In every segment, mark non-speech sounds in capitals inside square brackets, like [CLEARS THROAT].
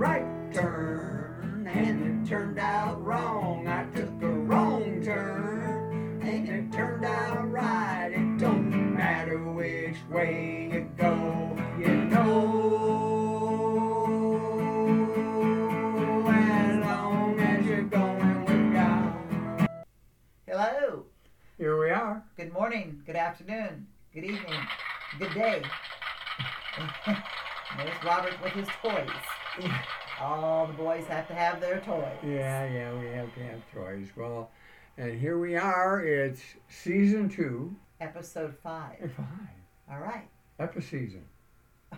right turn and it turned out wrong. I took a wrong turn and it turned out right. It don't matter which way you go, you know. As long as you're going with God. Hello. Here we are. Good morning. Good afternoon. Good evening. Good day. [LAUGHS] There's Robert with his toys. All the boys have to have their toys. Yeah, yeah, we have to have toys. Well, and here we are. It's season two. Episode five. Five. All right. Episeason. [LAUGHS]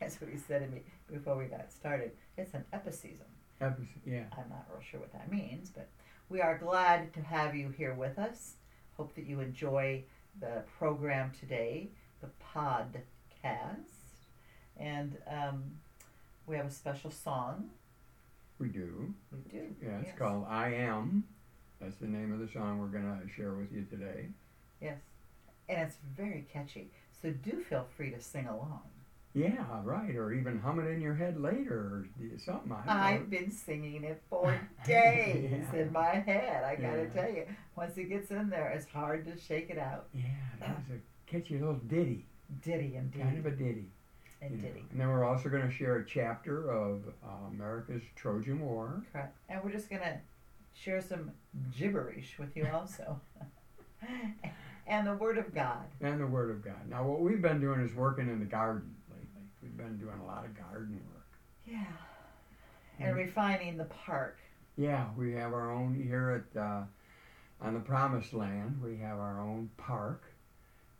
That's what he said to me before we got started. It's an episeason. Epi- yeah. I'm not real sure what that means, but we are glad to have you here with us. Hope that you enjoy the program today, the podcast. And um, we have a special song. We do. We do. Yeah, it's yes. called I Am. That's the name of the song we're going to share with you today. Yes. And it's very catchy. So do feel free to sing along. Yeah, right. Or even hum it in your head later or something. I. I've been singing it for [LAUGHS] days Yeah. in my head. I gotta Yeah. tell you, once it gets in there, it's hard to shake it out. Yeah, was a catchy little ditty. Ditty indeed. Kind of a ditty. And know. ditty. And then we're also going to share a chapter of uh, America's Trojan War. Correct. And we're just gonna share some gibberish with you also. [LAUGHS] and the Word of God. and the Word of God. Now, what we've been doing is working in the garden lately. We've been doing a lot of garden work. Yeah. And refining the park. Yeah, we have our own here at uh, on the Promised Land. We have our own park,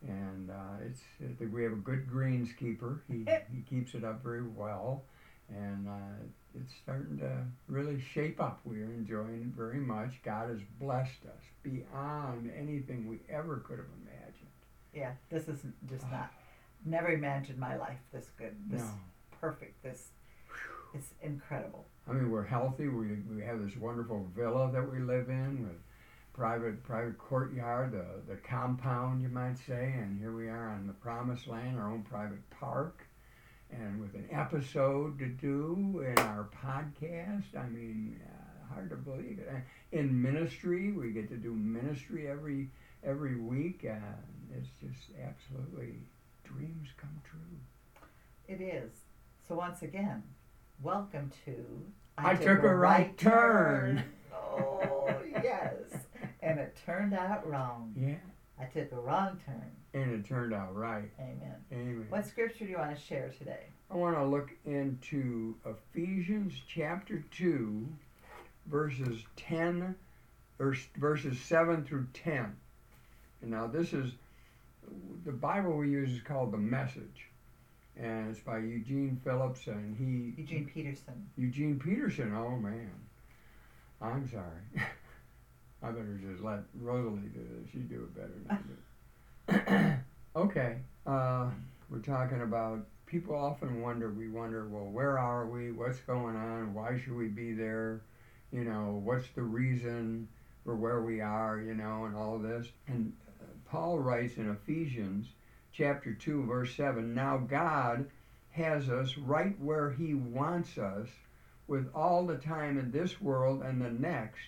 and uh, it's it, we have a good greenskeeper. He [LAUGHS] he keeps it up very well, and uh, it's starting to really shape up. We're enjoying it very much. God has blessed us beyond anything we ever could have imagined. Yeah, this is just not. Never imagined my life this good, this No. perfect, this. It's incredible. I mean, we're healthy. We, we have this wonderful villa that we live in with private private courtyard, the the compound, you might say. And here we are on the promised land, our own private park, and with an episode to do in our podcast. I mean, uh, hard to believe it. In ministry, we get to do ministry every every week, and it's just absolutely dreams come true. It is. So once again, welcome to. I took a right turn. Oh yes, and it turned out wrong. Yeah, I took a wrong turn. and it turned out right. Amen. Amen. What scripture do you want to share today? I want to look into Ephesians chapter 2, verses 10, or verses 7 through 10. And now this is, the Bible we use is called the Message. And it's by Eugene Phillips and he. Eugene Peterson. Eugene Peterson, oh man. I'm sorry. [LAUGHS] I better just let Rosalie do this. She do it better than I do. [CLEARS THROAT] okay. Uh, we're talking about people often wonder, we wonder, well, where are we? What's going on? Why should we be there? You know, what's the reason for where we are, you know, and all this? And uh, Paul writes in Ephesians chapter 2, verse 7 Now God has us right where He wants us with all the time in this world and the next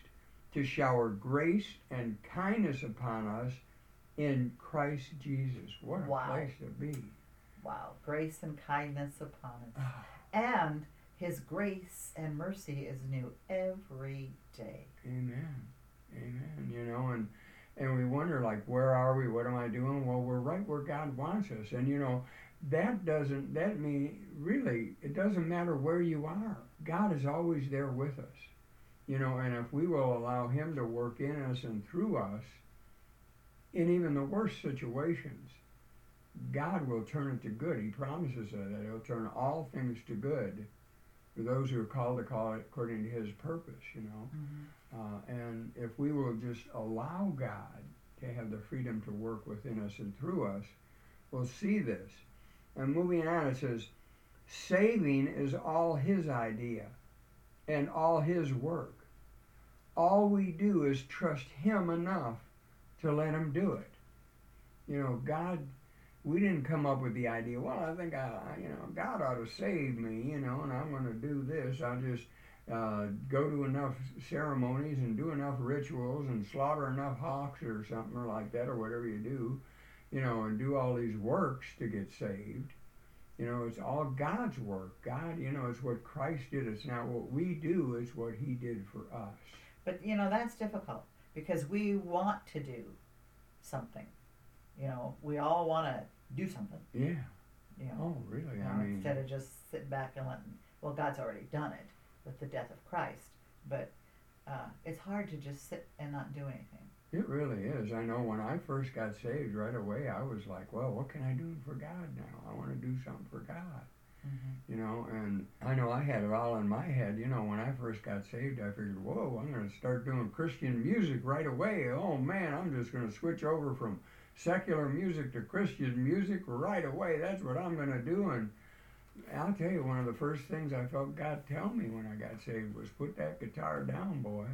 to shower grace and kindness upon us in Christ Jesus. What a Wow. place to be. Wow, grace and kindness upon us. Ah. And his grace and mercy is new every day. Amen. Amen. You know, and and we wonder like where are we? What am I doing? Well, we're right where God wants us. And you know, that doesn't that mean really it doesn't matter where you are. God is always there with us. You know, and if we will allow him to work in us and through us in even the worst situations, God will turn it to good. He promises that, that he'll turn all things to good for those who are called to call it according to his purpose, you know. Uh, and if we will just allow God to have the freedom to work within us and through us, we'll see this. And moving on, it says, saving is all His idea and all His work. All we do is trust Him enough to let Him do it. You know, God, we didn't come up with the idea. Well, I think I, you know, God ought to save me, you know, and I'm going to do this. I'll just uh, go to enough ceremonies and do enough rituals and slaughter enough hawks or something like that or whatever you do, you know, and do all these works to get saved. You know, it's all God's work. God, you know, it's what Christ did. It's not what we do, it's what He did for us. But, you know, that's difficult because we want to do something. You know, we all want to do something. Yeah. You know, Oh, really? you I mean, instead of just sitting back and letting, well, God's already done it with the death of Christ. But uh, it's hard to just sit and not do anything. It really is. I know when I first got saved right away, I was like, well, what can I do for God now? I want to do something for God. Mm-hmm. You know, and I know I had it all in my head. You know, when I first got saved, I figured, whoa, I'm going to start doing Christian music right away. Oh, man, I'm just going to switch over from secular music to Christian music right away. That's what I'm going to do. And I'll tell you, one of the first things I felt God tell me when I got saved was put that guitar down, boy.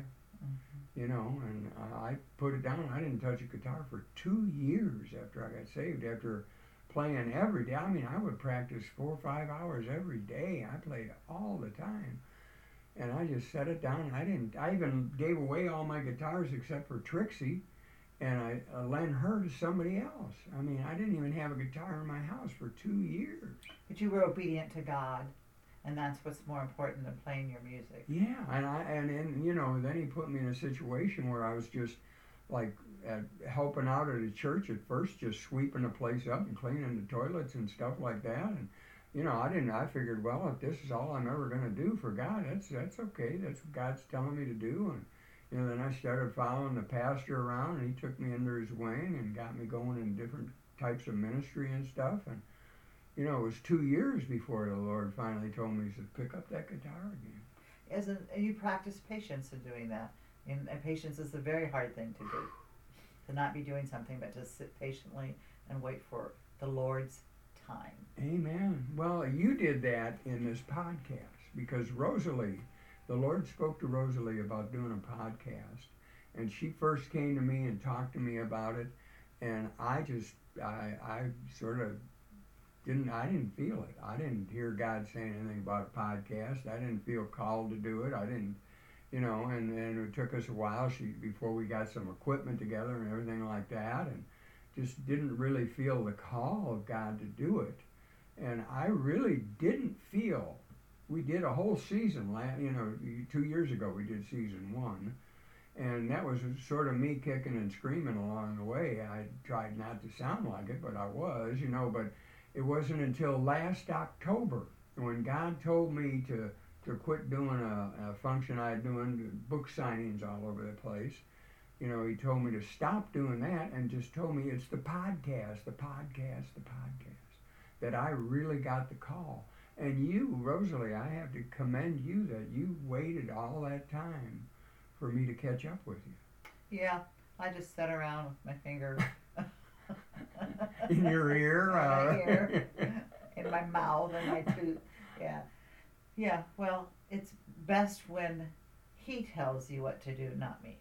You know, and I put it down. I didn't touch a guitar for two years after I got saved. After playing every day, I mean, I would practice four or five hours every day. I played all the time, and I just set it down. I didn't. I even gave away all my guitars except for Trixie, and I uh, lent her to somebody else. I mean, I didn't even have a guitar in my house for two years. But you were obedient to God, and that's what's more important than playing your music. Yeah, and I and, and you know then he put me in a situation where I was just like at, helping out at a church at first, just sweeping the place up and cleaning the toilets and stuff like that. And you know I didn't. I figured, well, if this is all I'm ever going to do for God, that's that's okay. That's what God's telling me to do. And you know then I started following the pastor around, and he took me under his wing and got me going in different types of ministry and stuff. And you know it was two years before the Lord finally told me, he said, pick up that guitar again. Isn't and you practice patience in doing that? And, and patience is a very hard thing to do. To not be doing something, but to sit patiently and wait for the Lord's time. Amen. Well, you did that in this podcast because Rosalie, the Lord spoke to Rosalie about doing a podcast, and she first came to me and talked to me about it, and I just, I, I sort of didn't, I didn't feel it. I didn't hear God saying anything about a podcast. I didn't feel called to do it. I didn't, you know, and, and it took us a while she, before we got some equipment together and everything like that, and just didn't really feel the call of God to do it and I really didn't feel. We did a whole season, last, you know, two years ago. We did season one, and that was sort of me kicking and screaming along the way. I tried not to sound like it, but I was, you know. But it wasn't until last October when God told me to to quit doing a, a function I had doing book signings all over the place. You know, he told me to stop doing that and just told me it's the podcast, the podcast, the podcast that I really got the call. And you, Rosalie, I have to commend you that you waited all that time for me to catch up with you. Yeah, I just sat around with my finger [LAUGHS] [LAUGHS] In your ear? In my uh, ear. [LAUGHS] in my mouth and my tooth. Yeah. Yeah, well, it's best when he tells you what to do, not me.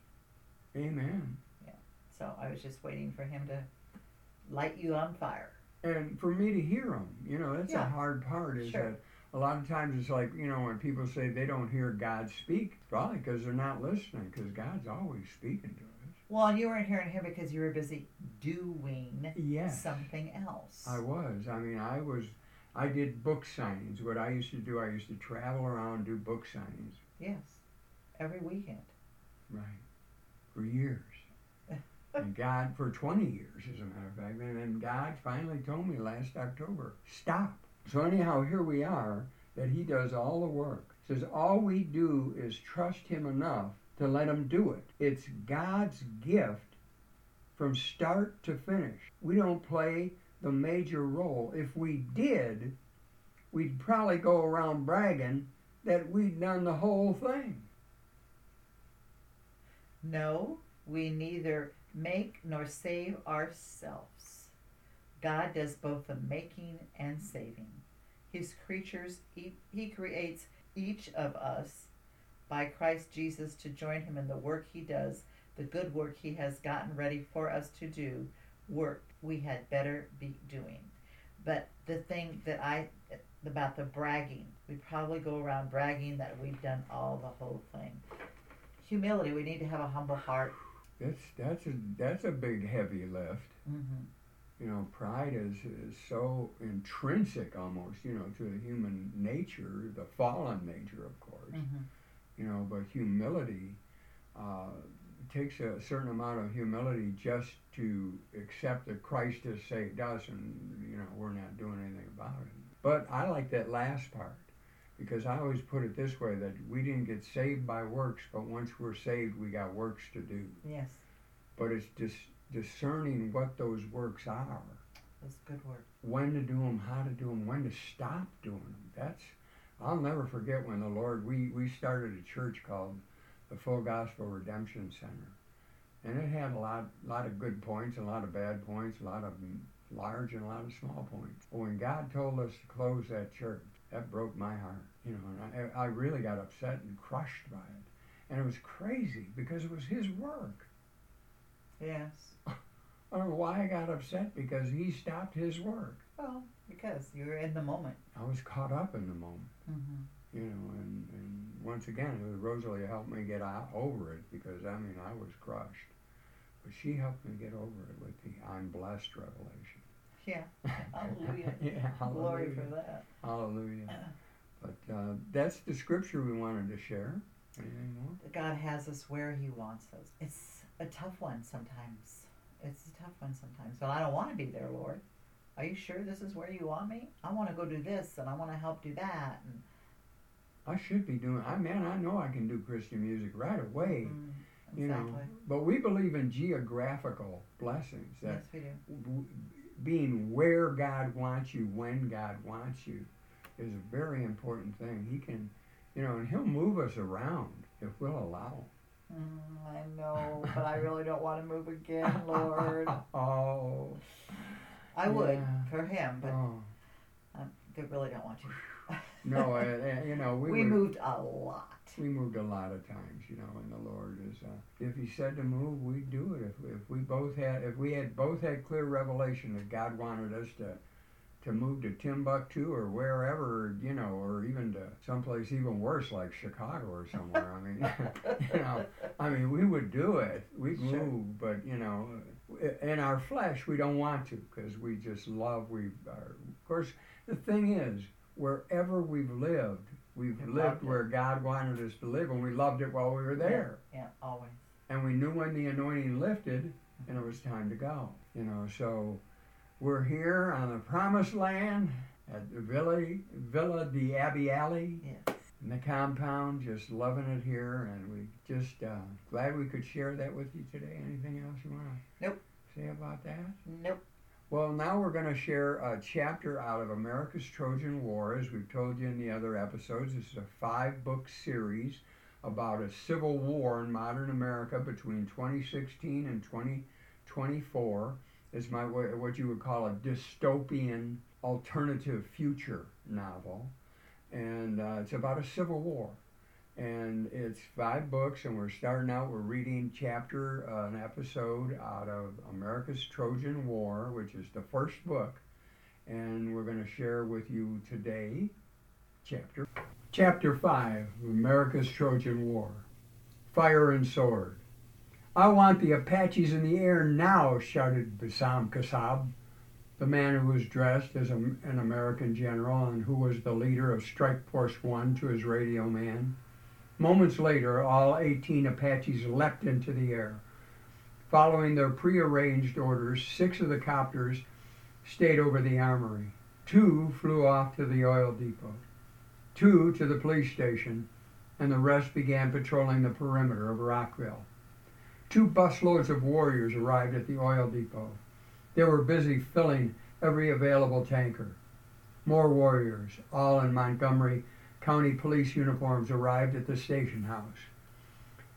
Amen. Yeah. So I was just waiting for him to light you on fire. And for me to hear him, you know, that's Yeah. a hard part. Is Sure. that a lot of times it's like you know when people say they don't hear God speak, probably because they're not listening. Because God's always speaking to us. Well, you weren't hearing him because you were busy doing Yes. something else. I was. I mean, I was. I did book signings. What I used to do, I used to travel around and do book signings. Yes. Every weekend. Right. For years. [LAUGHS] and God, for 20 years, as a matter of fact. And then God finally told me last October, stop. So, anyhow, here we are, that He does all the work. Says all we do is trust Him enough to let Him do it. It's God's gift from start to finish. We don't play the major role. If we did, we'd probably go around bragging that we'd done the whole thing. No, we neither make nor save ourselves. God does both the making and saving. His creatures, he, he creates each of us by Christ Jesus to join him in the work he does, the good work he has gotten ready for us to do work we had better be doing. But the thing that I about the bragging, we probably go around bragging that we've done all the whole thing. Humility, we need to have a humble heart. That's that's a that's a big heavy lift. Mm-hmm. You know, pride is is so intrinsic almost, you know, to the human nature, the fallen nature, of course. Mm-hmm. You know, but humility uh, takes a certain amount of humility just to accept that Christ has saved us, and you know we're not doing anything about it. But I like that last part because I always put it this way: that we didn't get saved by works, but once we're saved, we got works to do. Yes, But it's just discerning what those works are, that's good when to do them, how to do them, when to stop doing them. That's I'll never forget when the Lord we we started a church called the Full Gospel Redemption Center, and it had a lot lot of good points, a lot of bad points, a lot of large and a lot of small points. But when God told us to close that church, that broke my heart, you know, and I, I really got upset and crushed by it, and it was crazy because it was His work. Yes. [LAUGHS] I don't know why I got upset because He stopped His work. Well, because you're in the moment. I was caught up in the moment. Mm-hmm. you know, and, and once again, it was Rosalie helped me get out over it because I mean I was crushed, but she helped me get over it with the I'm blessed revelation. Yeah. [LAUGHS] Hallelujah. yeah, hallelujah. Glory for that. Hallelujah. [CLEARS THROAT] But uh, that's the scripture we wanted to share. Anything more? God has us where He wants us. It's a tough one sometimes. It's a tough one sometimes. But I don't want to be there, Lord. Are you sure this is where you want me? I want to go do this and I want to help do that. And I should be doing. I man, I know I can do Christian music right away. Mm, You exactly. know, but we believe in geographical blessings. That yes, we do. w- being where God wants you when God wants you is a very important thing. He can, you know, and He'll move us around if we'll allow. Mm, I know, but I really don't want to move again, Lord. [LAUGHS] oh, I would for Him, but oh. um, they really don't want to. no, uh, uh, you know, we, [LAUGHS] we were- moved a lot. We moved a lot of times, you know, and the Lord is. Uh, if He said to move, we'd do it. If if we both had, if we had both had clear revelation that God wanted us to, to move to Timbuktu or wherever, you know, or even to someplace even worse like Chicago or somewhere. I mean, [LAUGHS] you know, I mean, we would do it. We'd [LAUGHS] Sure. move, but you know, in our flesh, we don't want to because we just love. We are, of course, the thing is, wherever we've lived, we've lived loved it. where God wanted us to live, and we loved it while we were there. Yeah, always. And we knew when the anointing lifted, and it was time to go. You know, so we're here on the promised land at the Villa Villa di Abbiali Yes. In the compound, just loving it here, and we just uh, glad we could share that with you today. Anything else you want to Nope. say about that? Nope. Well, now we're going to share a chapter out of America's Trojan War. As we've told you in the other episodes, this is a five book series about a civil war in modern America between 2016 and 2024. It's my what you would call a dystopian alternative future novel, and uh, it's about a civil war. And it's five books, and we're starting out. We're reading chapter, uh, an episode out of America's Trojan War, which is the first book, and we're going to share with you today, chapter chapter five, America's Trojan War, Fire and Sword. I want the Apaches in the air now! shouted Bassam Kassab, the man who was dressed as a, an American general and who was the leader of Strike Force One, to his radio man. Moments later, all 18 Apaches leapt into the air. Following their prearranged orders, six of the copters stayed over the armory. Two flew off to the oil depot, two to the police station, and the rest began patrolling the perimeter of Rockville. Two busloads of warriors arrived at the oil depot. They were busy filling every available tanker. More warriors, all in Montgomery County police uniforms, arrived at the station house.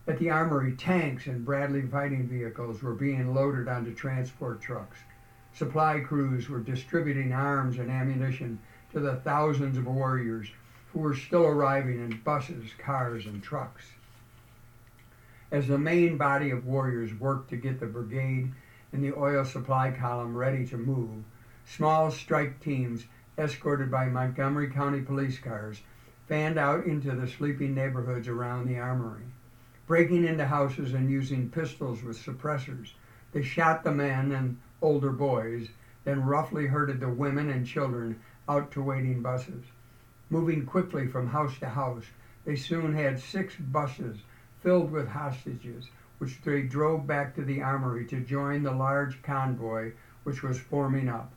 At the armory, tanks and Bradley fighting vehicles were being loaded onto transport trucks. Supply crews were distributing arms and ammunition to the thousands of warriors who were still arriving in buses, cars, and trucks. As the main body of warriors worked to get the brigade in the oil supply column ready to move, small strike teams escorted by Montgomery County police cars fanned out into the sleeping neighborhoods around the armory. Breaking into houses and using pistols with suppressors, they shot the men and older boys, then roughly herded the women and children out to waiting buses. Moving quickly from house to house, they soon had six buses filled with hostages, which they drove back to the armory to join the large convoy which was forming up.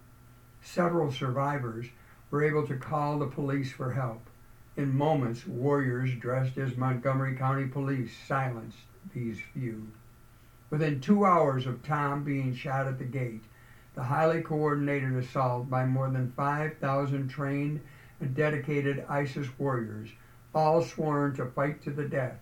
Several survivors were able to call the police for help. In moments, warriors dressed as Montgomery County Police silenced these few. Within two hours of Tom being shot at the gate, the highly coordinated assault by more than 5,000 trained and dedicated ISIS warriors, all sworn to fight to the death,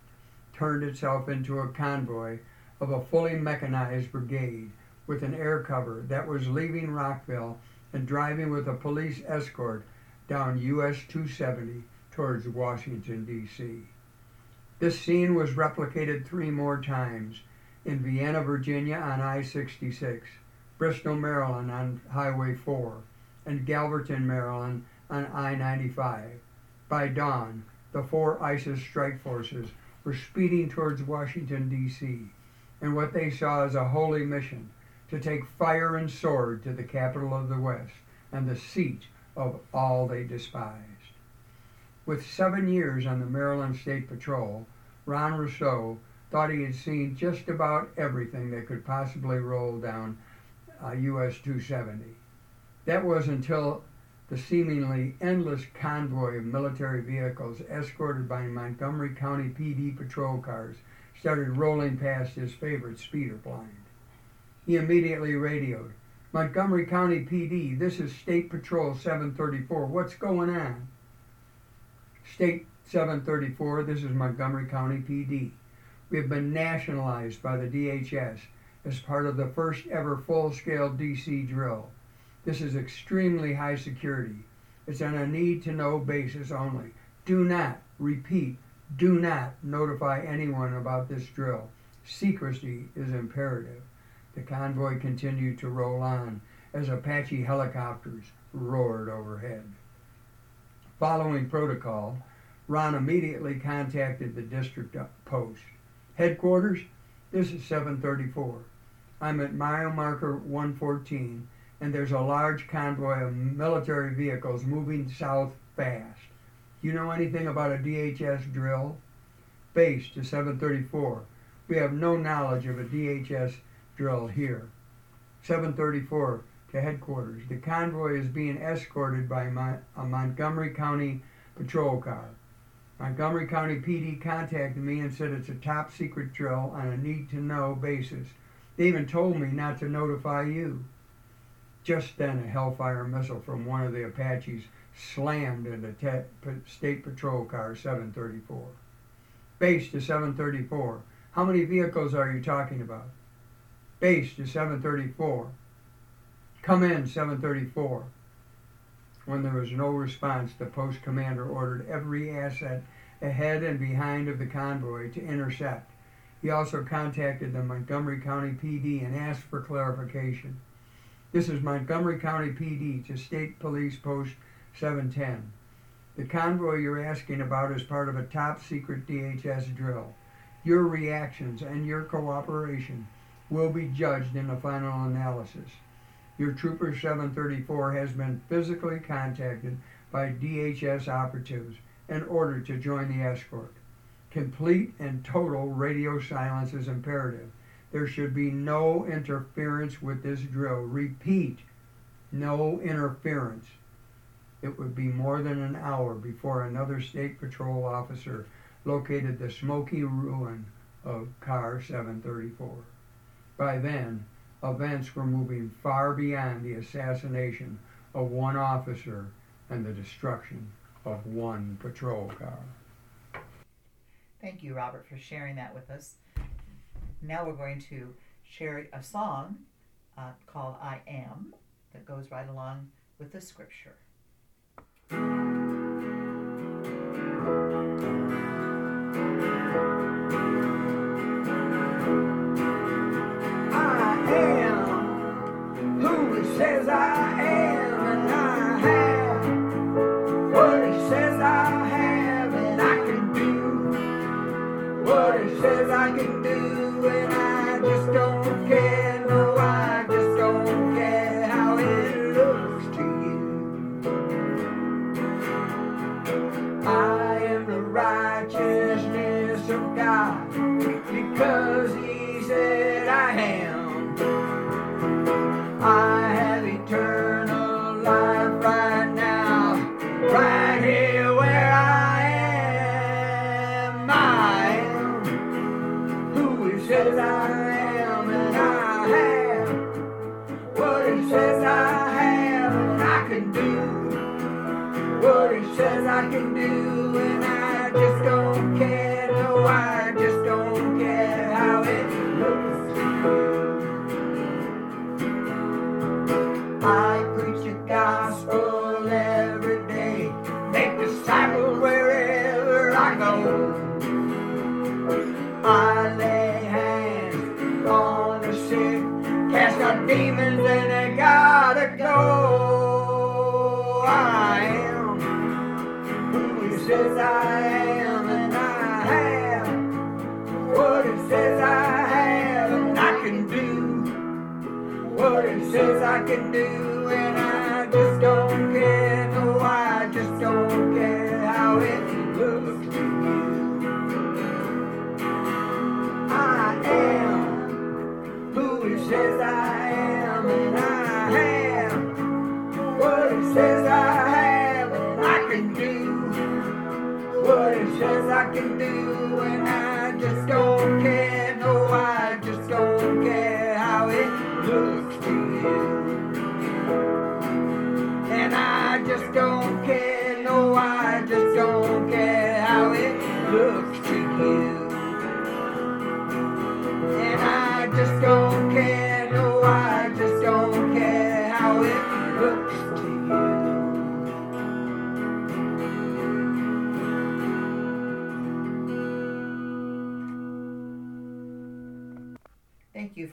turned itself into a convoy of a fully mechanized brigade with an air cover that was leaving Rockville and driving with a police escort down US 270 towards Washington, D.C. This scene was replicated three more times in Vienna, Virginia on I 66, Bristol, Maryland on Highway 4, and Calverton, Maryland on I 95. By dawn, the four ISIS strike forces were speeding towards Washington, D.C., and what they saw as a holy mission to take fire and sword to the capital of the West and the seat of all they despised. With seven years on the Maryland State Patrol, Ron Rousseau thought he had seen just about everything that could possibly roll down uh, US 270. That was until the seemingly endless convoy of military vehicles escorted by Montgomery County PD patrol cars started rolling past his favorite speeder blind. He immediately radioed, Montgomery County PD, this is State Patrol 734. What's going on? State 734, this is Montgomery County PD. We have been nationalized by the DHS as part of the first ever full scale DC drill. This is extremely high security. It's on a need to know basis only. Do not, repeat, do not notify anyone about this drill. Secrecy is imperative. The convoy continued to roll on as Apache helicopters roared overhead. Following protocol, Ron immediately contacted the district post. Headquarters, this is 734. I'm at mile marker 114, and there's a large convoy of military vehicles moving south fast. You know anything about a DHS drill? Base to 734. We have no knowledge of a DHS drill here. 734 to headquarters. The convoy is being escorted by a Montgomery County patrol car. Montgomery County PD contacted me and said it's a top secret drill on a need to know basis. They even told me not to notify you. Just then, a Hellfire missile from one of the Apaches slammed into te- State Patrol Car 734. Base to 734. How many vehicles are you talking about? Base to 734. Come in, 734. When there was no response, the post commander ordered every asset ahead and behind of the convoy to intercept. He also contacted the Montgomery County PD and asked for clarification. This is Montgomery County PD to State Police Post 710. The convoy you're asking about is part of a top secret DHS drill. Your reactions and your cooperation will be judged in the final analysis. Your Trooper 734 has been physically contacted by DHS operatives in order to join the escort. Complete and total radio silence is imperative. There should be no interference with this drill. Repeat, no interference. It would be more than an hour before another state patrol officer located the smoky ruin of car 734. By then, events were moving far beyond the assassination of one officer and the destruction of one patrol car. Thank you, Robert, for sharing that with us. Now we're going to share a song uh, called I Am that goes right along with the scripture. where I am. I am who it says I am, and I have what it says I have, and I can do what says I can do. says I am, and I have what it says I have, and I can do what it says I can do.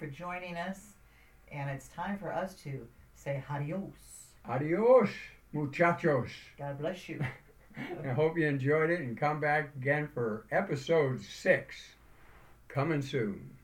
joining us. And it's time for us to say adios. Adios, muchachos. God bless you. [LAUGHS] I hope you enjoyed it and come back again for episode six coming soon.